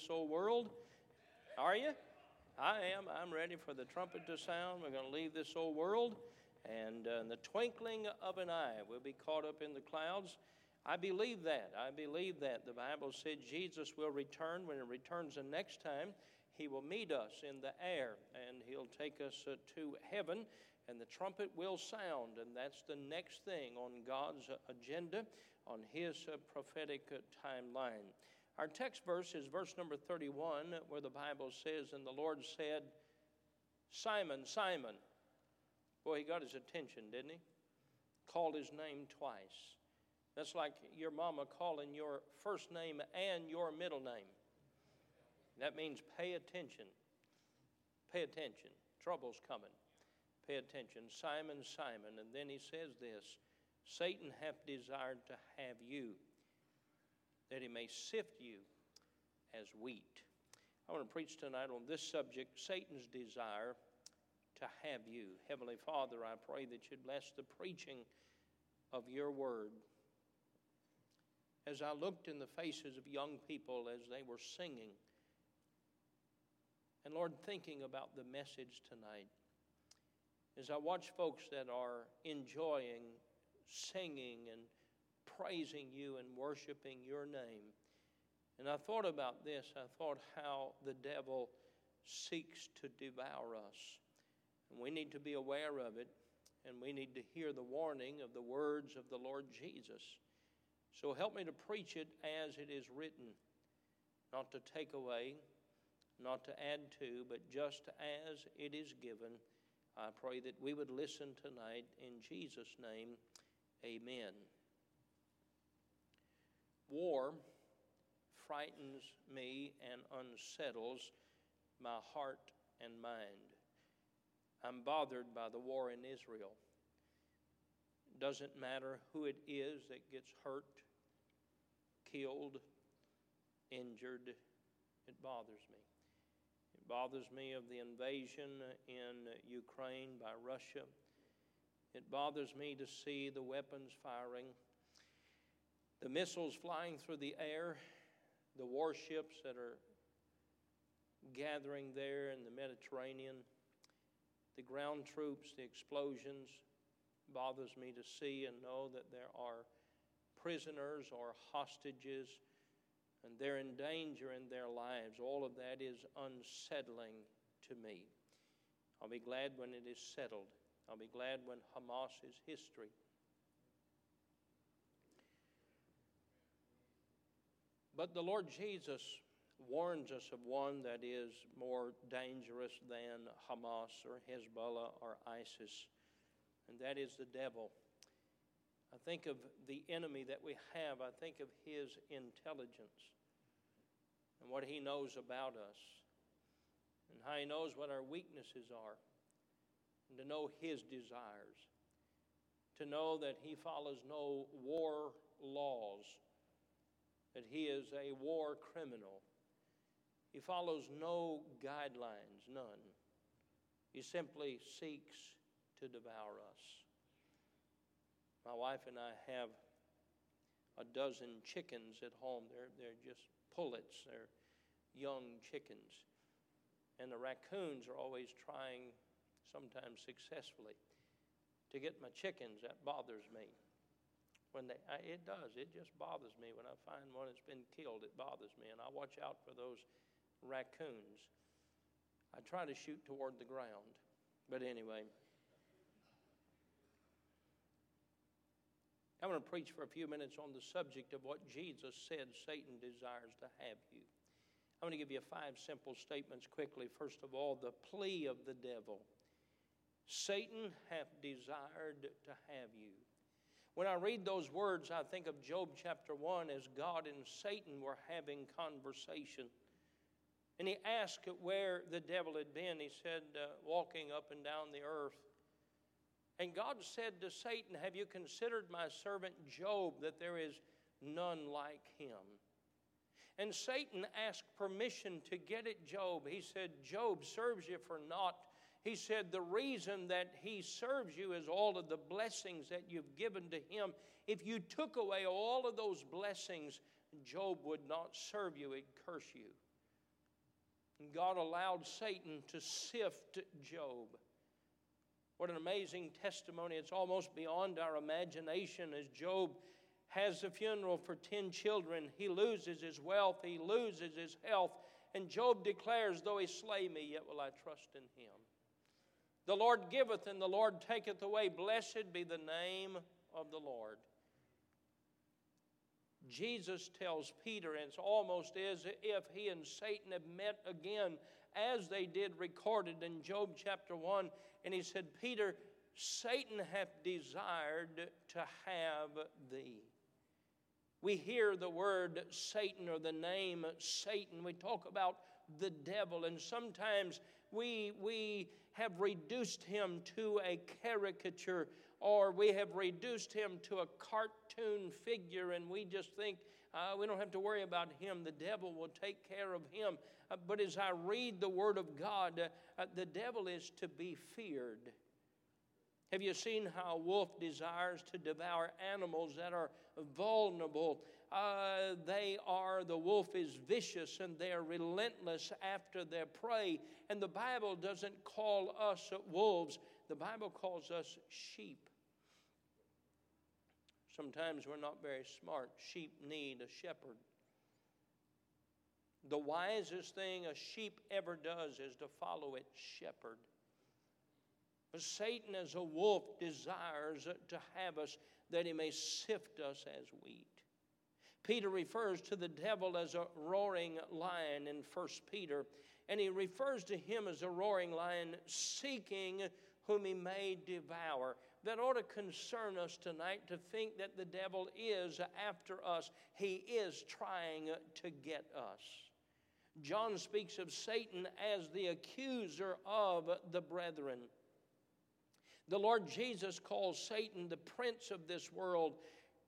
this old world? Are you? I am. I'm ready for the trumpet to sound. We're going to leave this old world, and uh, in the twinkling of an eye, we'll be caught up in the clouds. I believe that. I believe that. The Bible said Jesus will return. When he returns the next time, he will meet us in the air and he'll take us uh, to heaven and the trumpet will sound. And that's the next thing on God's agenda, on his uh, prophetic uh, timeline. Our text verse is verse number 31, where the Bible says, And the Lord said, Simon, Simon. Boy, he got his attention, didn't he? Called his name twice. That's like your mama calling your first name and your middle name. That means pay attention. Pay attention. Trouble's coming. Pay attention. Simon, Simon. And then he says this Satan hath desired to have you, that he may sift you as wheat. I want to preach tonight on this subject Satan's desire to have you. Heavenly Father, I pray that you'd bless the preaching of your word. As I looked in the faces of young people as they were singing, and Lord, thinking about the message tonight, as I watch folks that are enjoying singing and praising you and worshiping your name, and I thought about this, I thought how the devil seeks to devour us. And we need to be aware of it, and we need to hear the warning of the words of the Lord Jesus. So help me to preach it as it is written, not to take away, not to add to, but just as it is given. I pray that we would listen tonight in Jesus' name. Amen. War frightens me and unsettles my heart and mind. I'm bothered by the war in Israel. Doesn't matter who it is that gets hurt, killed, injured, it bothers me It bothers me of the invasion in Ukraine by Russia. It bothers me to see the weapons firing, the missiles flying through the air, the warships that are gathering there in the Mediterranean, the ground troops, the explosions. Bothers me to see and know that there are prisoners or hostages and they're in danger in their lives. All of that is unsettling to me. I'll be glad when it is settled. I'll be glad when Hamas is history. But the Lord Jesus warns us of one that is more dangerous than Hamas or Hezbollah or ISIS, and that is the devil. I think of the enemy that we have. I think of his intelligence and what he knows about us and how he knows what our weaknesses are and to know his desires. To know that he follows no war laws, that he is a war criminal. He follows no guidelines, none. He simply seeks to devour us. My wife and I have a dozen chickens at home. They're, they're just pullets, they're young chickens. And the raccoons are always trying, sometimes successfully, to get my chickens. That bothers me. When they, I, it does. It just bothers me when I find one that's been killed. It bothers me, and I watch out for those raccoons. I try to shoot toward the ground, but anyway. I'm going to preach for a few minutes on the subject of what Jesus said Satan desires to have you. I'm going to give you five simple statements quickly. First of all, the plea of the devil Satan hath desired to have you. When I read those words, I think of Job chapter 1 as God and Satan were having conversation. And he asked where the devil had been. He said, uh, walking up and down the earth. And God said to Satan, Have you considered my servant Job, that there is none like him? And Satan asked permission to get at Job. He said, Job serves you for naught. He said, The reason that he serves you is all of the blessings that you've given to him. If you took away all of those blessings, Job would not serve you, he'd curse you. God allowed Satan to sift Job. What an amazing testimony. It's almost beyond our imagination as Job has a funeral for 10 children. He loses his wealth, he loses his health. And Job declares, Though he slay me, yet will I trust in him. The Lord giveth and the Lord taketh away. Blessed be the name of the Lord. Jesus tells Peter, and it's almost as if he and Satan have met again, as they did recorded in Job chapter 1. And he said, Peter, Satan hath desired to have thee. We hear the word Satan or the name Satan. We talk about the devil, and sometimes we, we have reduced him to a caricature or we have reduced him to a cartoon figure and we just think uh, we don't have to worry about him. The devil will take care of him. Uh, but as I read the Word of God, uh, the devil is to be feared. Have you seen how a wolf desires to devour animals that are vulnerable? Uh, they are, the wolf is vicious and they are relentless after their prey. And the Bible doesn't call us wolves, the Bible calls us sheep. Sometimes we're not very smart. Sheep need a shepherd. The wisest thing a sheep ever does is to follow its shepherd. But Satan, as a wolf, desires to have us that he may sift us as wheat. Peter refers to the devil as a roaring lion in 1 Peter, and he refers to him as a roaring lion seeking whom he may devour. That ought to concern us tonight to think that the devil is after us, he is trying to get us. John speaks of Satan as the accuser of the brethren. The Lord Jesus calls Satan the prince of this world.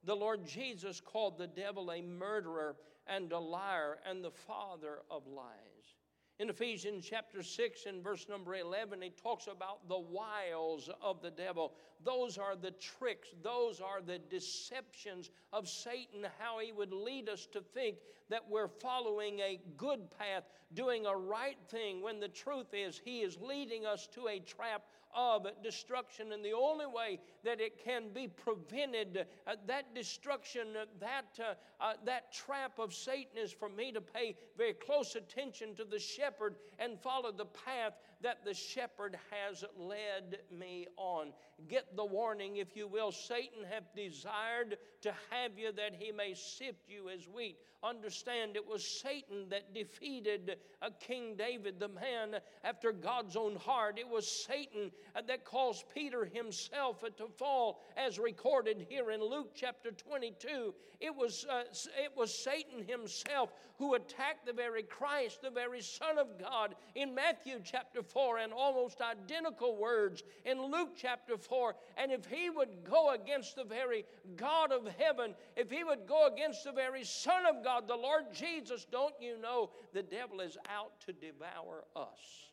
The Lord Jesus called the devil a murderer and a liar and the father of lies. In Ephesians chapter 6 and verse number 11, he talks about the wiles of the devil. Those are the tricks, those are the deceptions of Satan, how he would lead us to think that we're following a good path, doing a right thing, when the truth is he is leading us to a trap of destruction. And the only way that it can be prevented, uh, that destruction, uh, that, uh, uh, that trap of Satan, is for me to pay very close attention to the shepherd and follow the path that the shepherd has led me on. Get the warning, if you will. Satan hath desired to have you that he may sift you as wheat. Understand, it was Satan that defeated uh, King David, the man after God's own heart. It was Satan that caused Peter himself to fall, as recorded here in Luke chapter 22. It was, uh, it was Satan himself who attacked the very Christ, the very Son of God, in Matthew chapter 4, and almost identical words in Luke chapter 4. And if he would go against the very God of heaven, if he would go against the very Son of God, the Lord Jesus, don't you know the devil is out to devour us?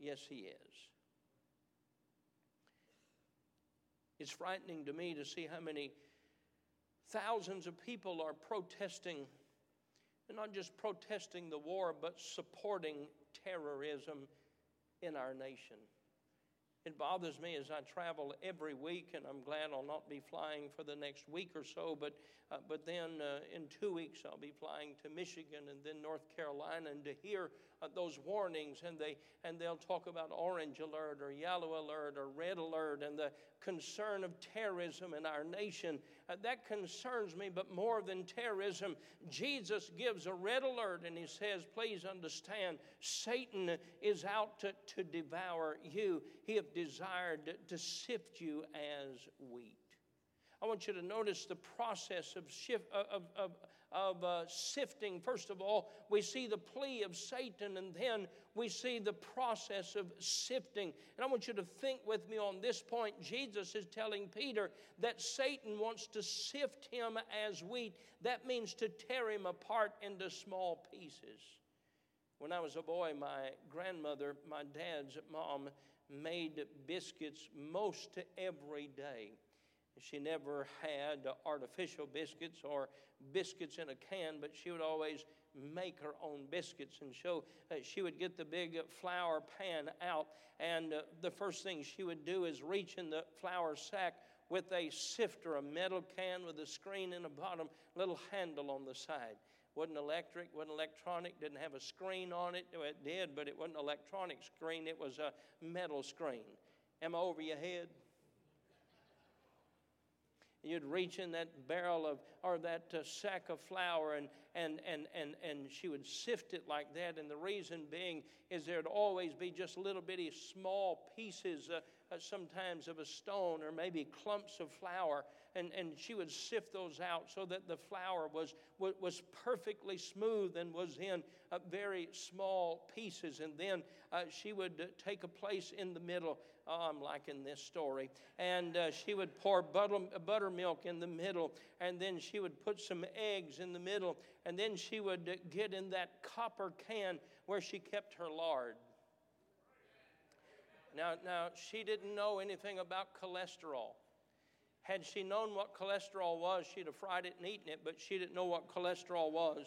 Yes, he is. It's frightening to me to see how many thousands of people are protesting, and not just protesting the war, but supporting terrorism in our nation. It bothers me as I travel every week, and I'm glad I'll not be flying for the next week or so. But, uh, but then uh, in two weeks, I'll be flying to Michigan and then North Carolina, and to hear uh, those warnings, and they and they'll talk about orange alert or yellow alert or red alert, and the concern of terrorism in our nation. Uh, that concerns me, but more than terrorism, Jesus gives a red alert, and he says, "Please understand, Satan is out to, to devour you. He have desired to sift you as wheat." I want you to notice the process of, shift, of, of, of uh, sifting. First of all, we see the plea of Satan, and then we see the process of sifting. And I want you to think with me on this point. Jesus is telling Peter that Satan wants to sift him as wheat. That means to tear him apart into small pieces. When I was a boy, my grandmother, my dad's mom, made biscuits most every day. She never had artificial biscuits or biscuits in a can, but she would always make her own biscuits. And so uh, she would get the big flour pan out, and uh, the first thing she would do is reach in the flour sack with a sifter, a metal can with a screen in the bottom, little handle on the side. Wasn't electric, wasn't electronic, didn't have a screen on it. It did, but it wasn't an electronic screen, it was a metal screen. Am I over your head? You'd reach in that barrel of, or that uh, sack of flour, and, and, and, and, and she would sift it like that. And the reason being is there'd always be just little bitty small pieces, uh, uh, sometimes of a stone, or maybe clumps of flour and, and she would sift those out so that the flour was, was perfectly smooth and was in uh, very small pieces. And then uh, she would uh, take a place in the middle. Oh, I'm liking this story. And uh, she would pour butter, buttermilk in the middle, and then she would put some eggs in the middle, and then she would get in that copper can where she kept her lard. Now, now, she didn't know anything about cholesterol. Had she known what cholesterol was, she'd have fried it and eaten it, but she didn't know what cholesterol was.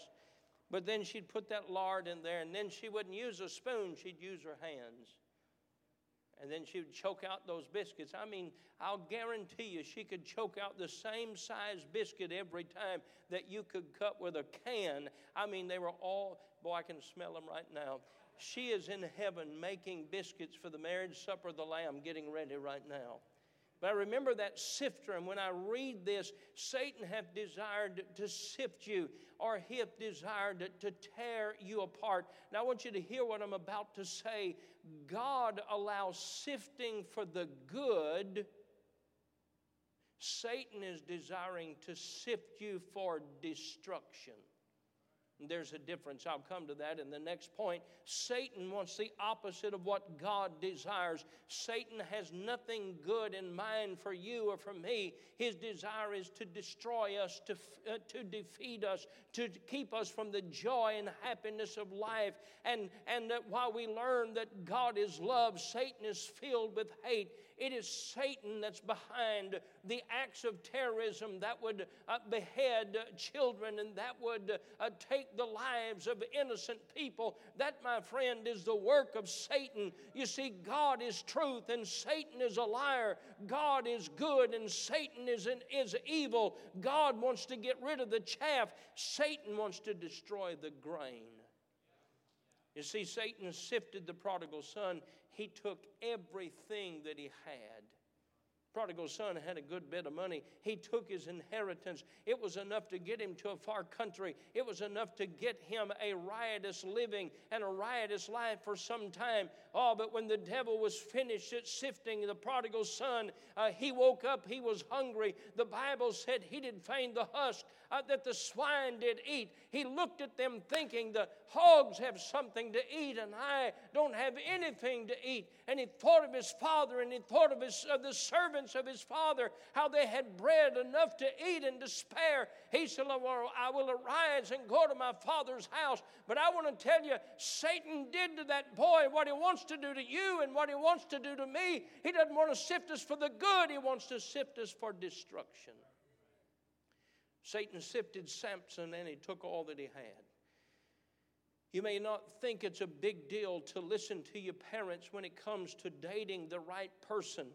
But then she'd put that lard in there, and then she wouldn't use a spoon, she'd use her hands. And then she would choke out those biscuits. I mean, I'll guarantee you she could choke out the same size biscuit every time that you could cut with a can. I mean, they were all, boy, I can smell them right now. She is in heaven making biscuits for the marriage supper of the Lamb, getting ready right now. But I remember that sifter, and when I read this, Satan hath desired to sift you, or he hath desired to tear you apart. Now I want you to hear what I'm about to say. God allows sifting for the good. Satan is desiring to sift you for destruction. There's a difference. I'll come to that in the next point. Satan wants the opposite of what God desires. Satan has nothing good in mind for you or for me. His desire is to destroy us, to, uh, to defeat us, to keep us from the joy and happiness of life. And, and that while we learn that God is love, Satan is filled with hate. It is Satan that's behind the acts of terrorism that would uh, behead children and that would uh, take the lives of innocent people. That, my friend, is the work of Satan. You see, God is truth and Satan is a liar. God is good and Satan is, an, is evil. God wants to get rid of the chaff, Satan wants to destroy the grain. You see, Satan sifted the prodigal son. He took everything that he had prodigal son had a good bit of money. He took his inheritance. It was enough to get him to a far country. It was enough to get him a riotous living and a riotous life for some time. Oh, but when the devil was finished at sifting the prodigal son, uh, he woke up. He was hungry. The Bible said he did find the husk uh, that the swine did eat. He looked at them thinking, the hogs have something to eat, and I don't have anything to eat. And he thought of his father, and he thought of his, uh, the servants of his father, how they had bread enough to eat and to spare. He said, I will arise and go to my father's house. But I want to tell you, Satan did to that boy what he wants to do to you and what he wants to do to me. He doesn't want to sift us for the good, he wants to sift us for destruction. Satan sifted Samson and he took all that he had. You may not think it's a big deal to listen to your parents when it comes to dating the right person.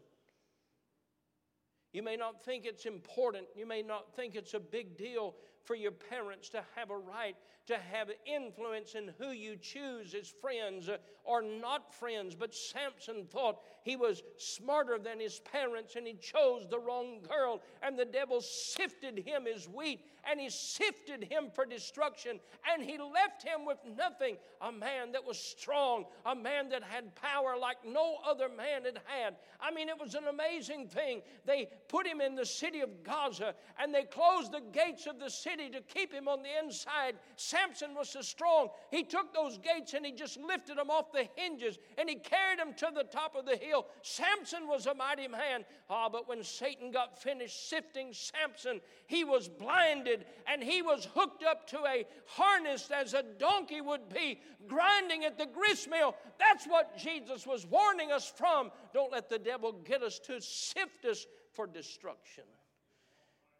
You may not think it's important. You may not think it's a big deal for your parents to have a right to have influence in who you choose as friends or not friends. But Samson thought he was smarter than his parents and he chose the wrong girl, and the devil sifted him as wheat and he sifted him for destruction and he left him with nothing. A man that was strong, a man that had power like no other man had had. I mean, it was an amazing thing. They put him in the city of Gaza and they closed the gates of the city to keep him on the inside. Samson was so strong, he took those gates and he just lifted them off the hinges and he carried them to the top of the hill. Samson was a mighty man. Ah, but when Satan got finished sifting Samson, he was blinded and he was hooked up to a harness as a donkey would be, grinding at the grist mill. That's what Jesus was warning us from. Don't let the devil get us to sift us for destruction.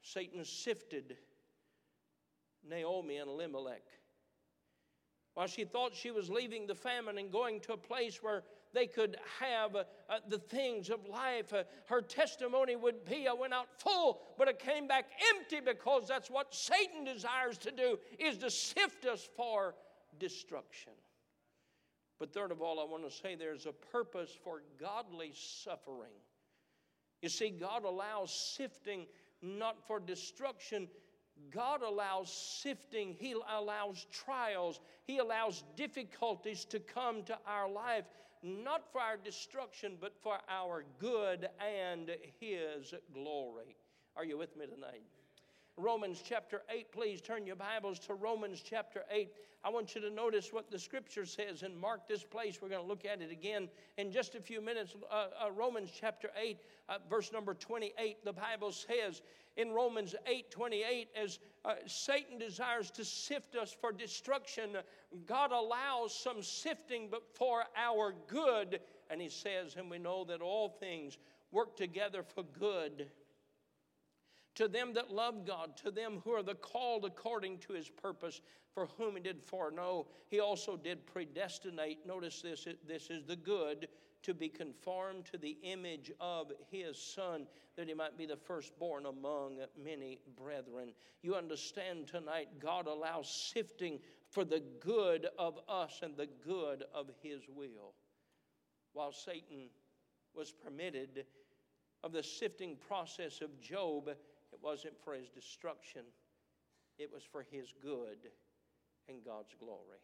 Satan sifted Naomi and Elimelech. While she thought she was leaving the famine and going to a place where they could have uh, uh, the things of life, uh, her testimony would be I went out full, but I came back empty because that's what Satan desires to do, is to sift us for destruction. But third of all, I want to say there's a purpose for godly suffering. You see, God allows sifting not for destruction. God allows sifting, He allows trials, He allows difficulties to come to our life, not for our destruction, but for our good and His glory. Are you with me tonight? Romans chapter 8, please turn your Bibles to Romans chapter 8. I want you to notice what the scripture says and mark this place. We're going to look at it again in just a few minutes. Uh, uh, Romans chapter 8, uh, verse number 28, the Bible says in Romans 8 28, as uh, Satan desires to sift us for destruction, God allows some sifting, but for our good. And he says, and we know that all things work together for good to them that love God, to them who are the called according to his purpose, for whom he did foreknow, he also did predestinate. Notice this this is the good to be conformed to the image of his son, that he might be the firstborn among many brethren. You understand tonight, God allows sifting for the good of us and the good of his will. While Satan was permitted of the sifting process of Job, wasn't for his destruction, it was for his good and God's glory.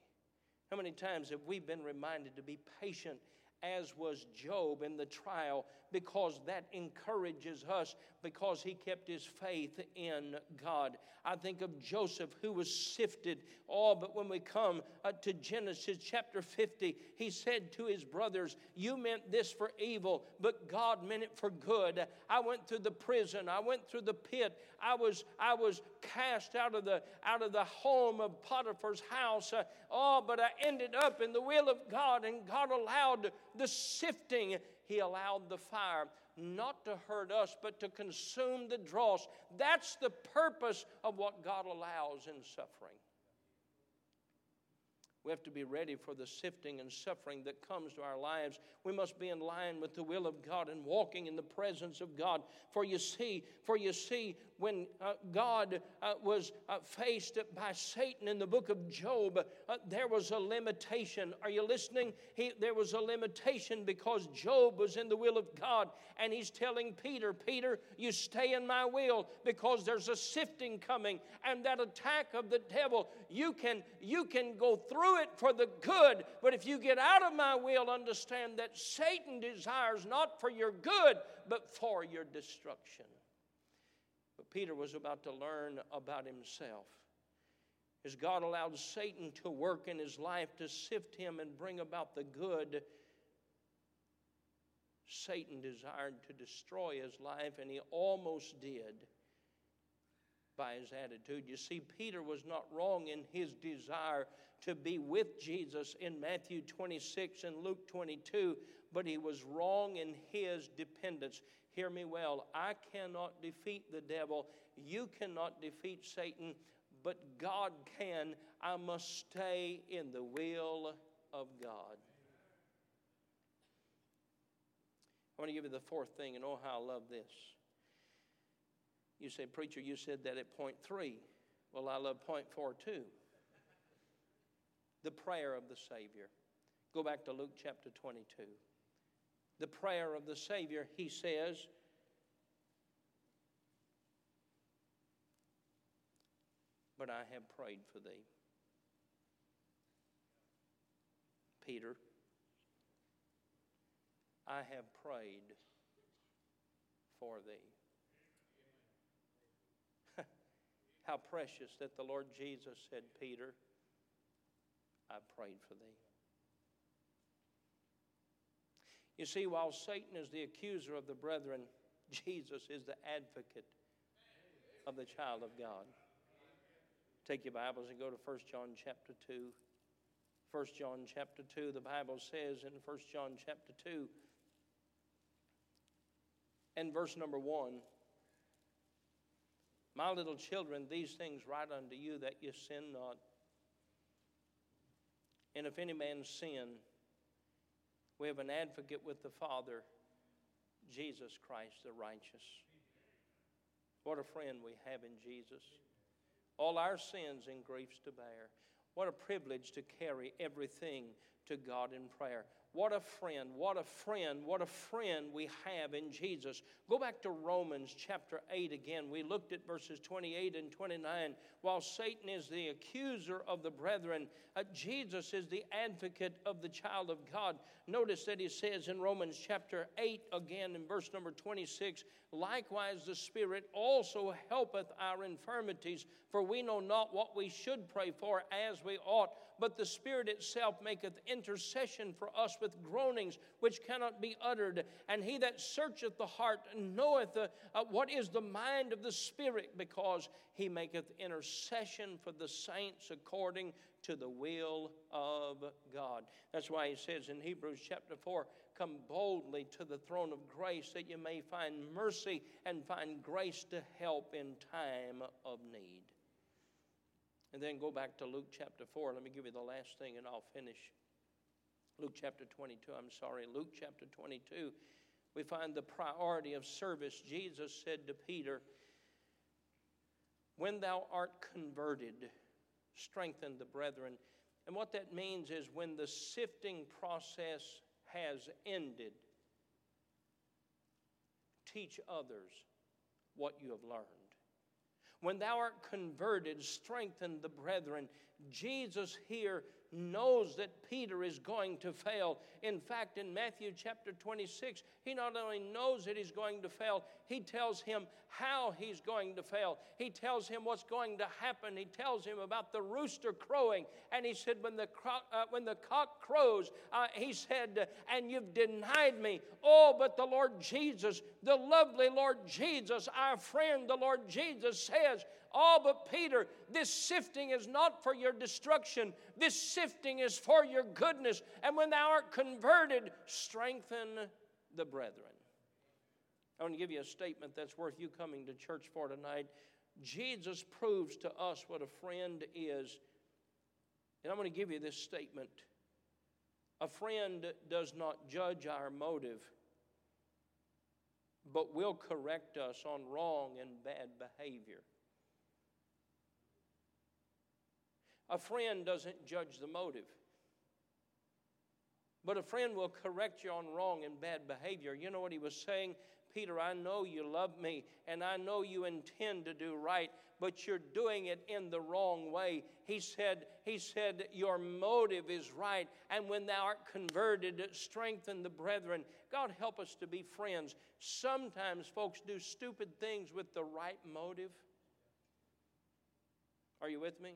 How many times have we been reminded to be patient as was Job in the trial, because that encourages us because he kept his faith in God. I think of Joseph who was sifted. Oh, but when we come uh, to Genesis chapter 50, he said to his brothers, You meant this for evil, but God meant it for good. I went through the prison, I went through the pit, I was, I was cast out of the, out of the home of Potiphar's house. Uh, oh, but I ended up in the will of God, and God allowed the sifting, He allowed the fire not to hurt us, but to consume the dross. That's the purpose of what God allows in suffering. We have to be ready for the sifting and suffering that comes to our lives. We must be in line with the will of God and walking in the presence of God. For you see, for you see, when uh, God uh, was uh, faced by Satan in the book of Job, uh, there was a limitation. Are you listening? He, there was a limitation because Job was in the will of God. And he's telling Peter, Peter, you stay in my will because there's a sifting coming. And that attack of the devil, you can, you can go through it for the good. But if you get out of my will, understand that Satan desires not for your good, but for your destruction. Peter was about to learn about himself. As God allowed Satan to work in his life to sift him and bring about the good, Satan desired to destroy his life, and he almost did by his attitude. You see, Peter was not wrong in his desire to be with Jesus in Matthew 26 and Luke 22, but he was wrong in his dependence. Hear me well. I cannot defeat the devil. You cannot defeat Satan, but God can. I must stay in the will of God. I want to give you the fourth thing, and oh, how I love this. You say, Preacher, you said that at point three. Well, I love point four too. The prayer of the Savior. Go back to Luke chapter 22 the prayer of the Savior, he says, But I have prayed for thee. Peter, I have prayed for thee. How precious that the Lord Jesus said, Peter, I prayed for thee. You see, while Satan is the accuser of the brethren, Jesus is the advocate of the child of God. Take your Bibles and go to 1 John chapter 2. 1 John chapter 2, the Bible says in 1 John chapter 2 and verse number 1 My little children, these things write unto you that you sin not. And if any man sin, we have an advocate with the Father, Jesus Christ the righteous. What a friend we have in Jesus. All our sins and griefs to bear. What a privilege to carry everything to God in prayer. What a friend, what a friend, what a friend we have in Jesus. Go back to Romans chapter 8 again. We looked at verses 28 and 29. While Satan is the accuser of the brethren, uh, Jesus is the advocate of the child of God. Notice that he says in Romans chapter 8 again in verse number 26 Likewise, the Spirit also helpeth our infirmities, for we know not what we should pray for as we ought but the Spirit itself maketh intercession for us with groanings which cannot be uttered. And he that searcheth the heart knoweth uh, uh, what is the mind of the Spirit, because he maketh intercession for the saints according to the will of God. That's why he says in Hebrews chapter 4 Come boldly to the throne of grace that you may find mercy and find grace to help in time of need. And then go back to Luke chapter 4. Let me give you the last thing and I'll finish. Luke chapter 22, I'm sorry, Luke chapter 22, we find the priority of service. Jesus said to Peter, When thou art converted, strengthen the brethren. And what that means is when the sifting process has ended, teach others what you have learned. When thou art converted, strengthen the brethren. Jesus here knows that Peter is going to fail. In fact, in Matthew chapter 26, he not only knows that he's going to fail, he tells him how he's going to fail. He tells him what's going to happen. He tells him about the rooster crowing. And he said, When the, cro- uh, when the cock crows, uh, he said, And you've denied me. Oh, but the Lord Jesus, the lovely Lord Jesus, our friend, the Lord Jesus says, Oh, but Peter, this sifting is not for your destruction. This sifting is for your goodness. And when thou art converted, strengthen the brethren. I want to give you a statement that's worth you coming to church for tonight. Jesus proves to us what a friend is. And I'm going to give you this statement. A friend does not judge our motive, but will correct us on wrong and bad behavior. A friend doesn't judge the motive. But a friend will correct you on wrong and bad behavior. You know what he was saying? Peter, I know you love me and I know you intend to do right, but you're doing it in the wrong way. He said, he said, Your motive is right, and when thou art converted, strengthen the brethren. God help us to be friends. Sometimes folks do stupid things with the right motive. Are you with me?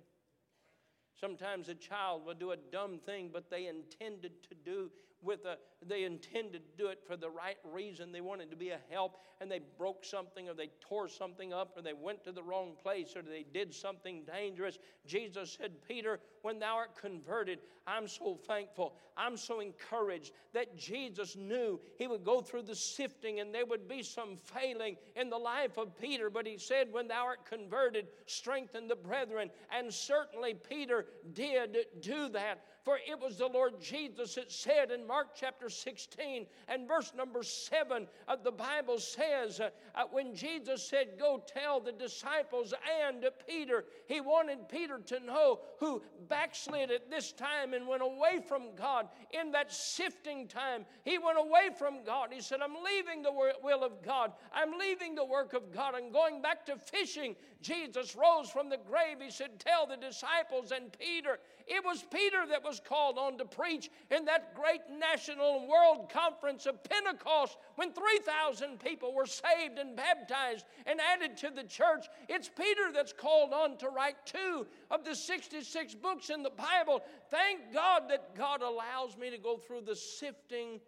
Sometimes a child will do a dumb thing, but they intended to do with a they intended to do it for the right reason. They wanted to be a help and they broke something or they tore something up or they went to the wrong place or they did something dangerous. Jesus said, Peter, when thou art converted, I'm so thankful. I'm so encouraged that Jesus knew he would go through the sifting and there would be some failing in the life of Peter. But he said, when thou art converted, strengthen the brethren. And certainly Peter did do that. For it was the Lord Jesus that said in Mark chapter 16 and verse number 7 of the Bible says, uh, uh, when Jesus said, Go tell the disciples and Peter, he wanted Peter to know who backslid at this time and went away from God in that sifting time. He went away from God. He said, I'm leaving the will of God, I'm leaving the work of God, I'm going back to fishing. Jesus rose from the grave. He said, Tell the disciples and Peter. It was Peter that was called on to preach in that great national and world conference of Pentecost when 3,000 people were saved and baptized and added to the church. It's Peter that's called on to write two of the 66 books in the Bible. Thank God that God allows me to go through the sifting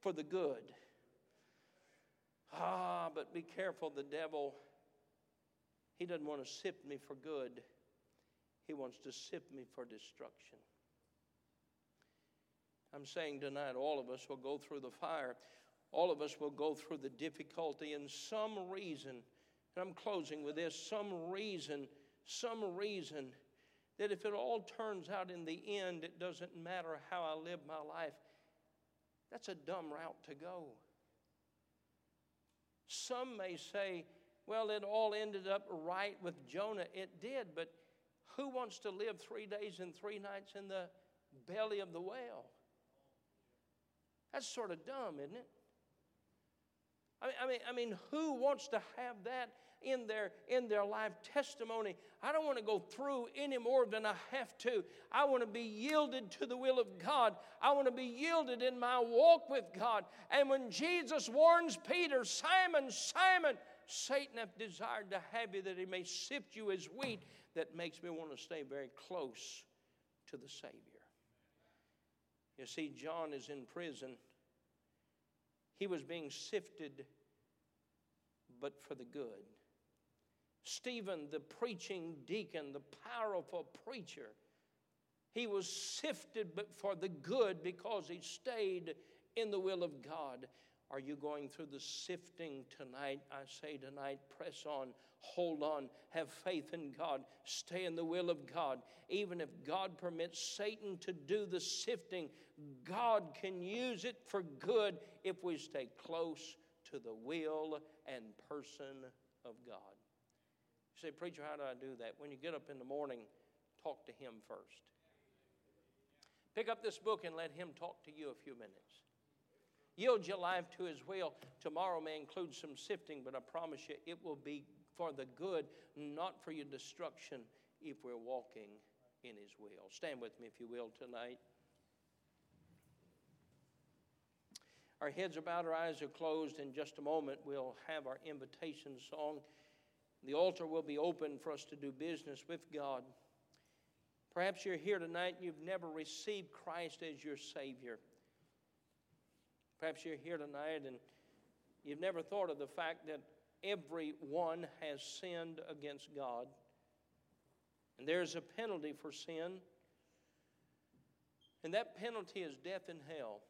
for the good. Ah, but be careful, the devil, he doesn't want to sip me for good. He wants to sip me for destruction. I'm saying tonight, all of us will go through the fire. All of us will go through the difficulty, and some reason, and I'm closing with this some reason, some reason, that if it all turns out in the end, it doesn't matter how I live my life, that's a dumb route to go. Some may say, well, it all ended up right with Jonah. It did, but who wants to live three days and three nights in the belly of the whale? That's sort of dumb, isn't it? I mean, I mean, I mean, who wants to have that in their in their life testimony? I don't want to go through any more than I have to. I want to be yielded to the will of God. I want to be yielded in my walk with God. And when Jesus warns Peter, Simon, Simon, Satan hath desired to have you that he may sift you as wheat, that makes me want to stay very close to the Savior. You see, John is in prison. He was being sifted, but for the good. Stephen, the preaching deacon, the powerful preacher, he was sifted, for the good because he stayed in the will of God. Are you going through the sifting tonight? I say tonight, press on, hold on, have faith in God, stay in the will of God. Even if God permits Satan to do the sifting, God can use it for good if we stay close to the will and person of God. Say, Preacher, how do I do that? When you get up in the morning, talk to Him first. Pick up this book and let Him talk to you a few minutes. Yield your life to His will. Tomorrow may include some sifting, but I promise you it will be for the good, not for your destruction, if we're walking in His will. Stand with me, if you will, tonight. Our heads are bowed, our eyes are closed. In just a moment, we'll have our invitation song. The altar will be open for us to do business with God. Perhaps you're here tonight and you've never received Christ as your Savior. Perhaps you're here tonight and you've never thought of the fact that everyone has sinned against God. And there's a penalty for sin. And that penalty is death in hell.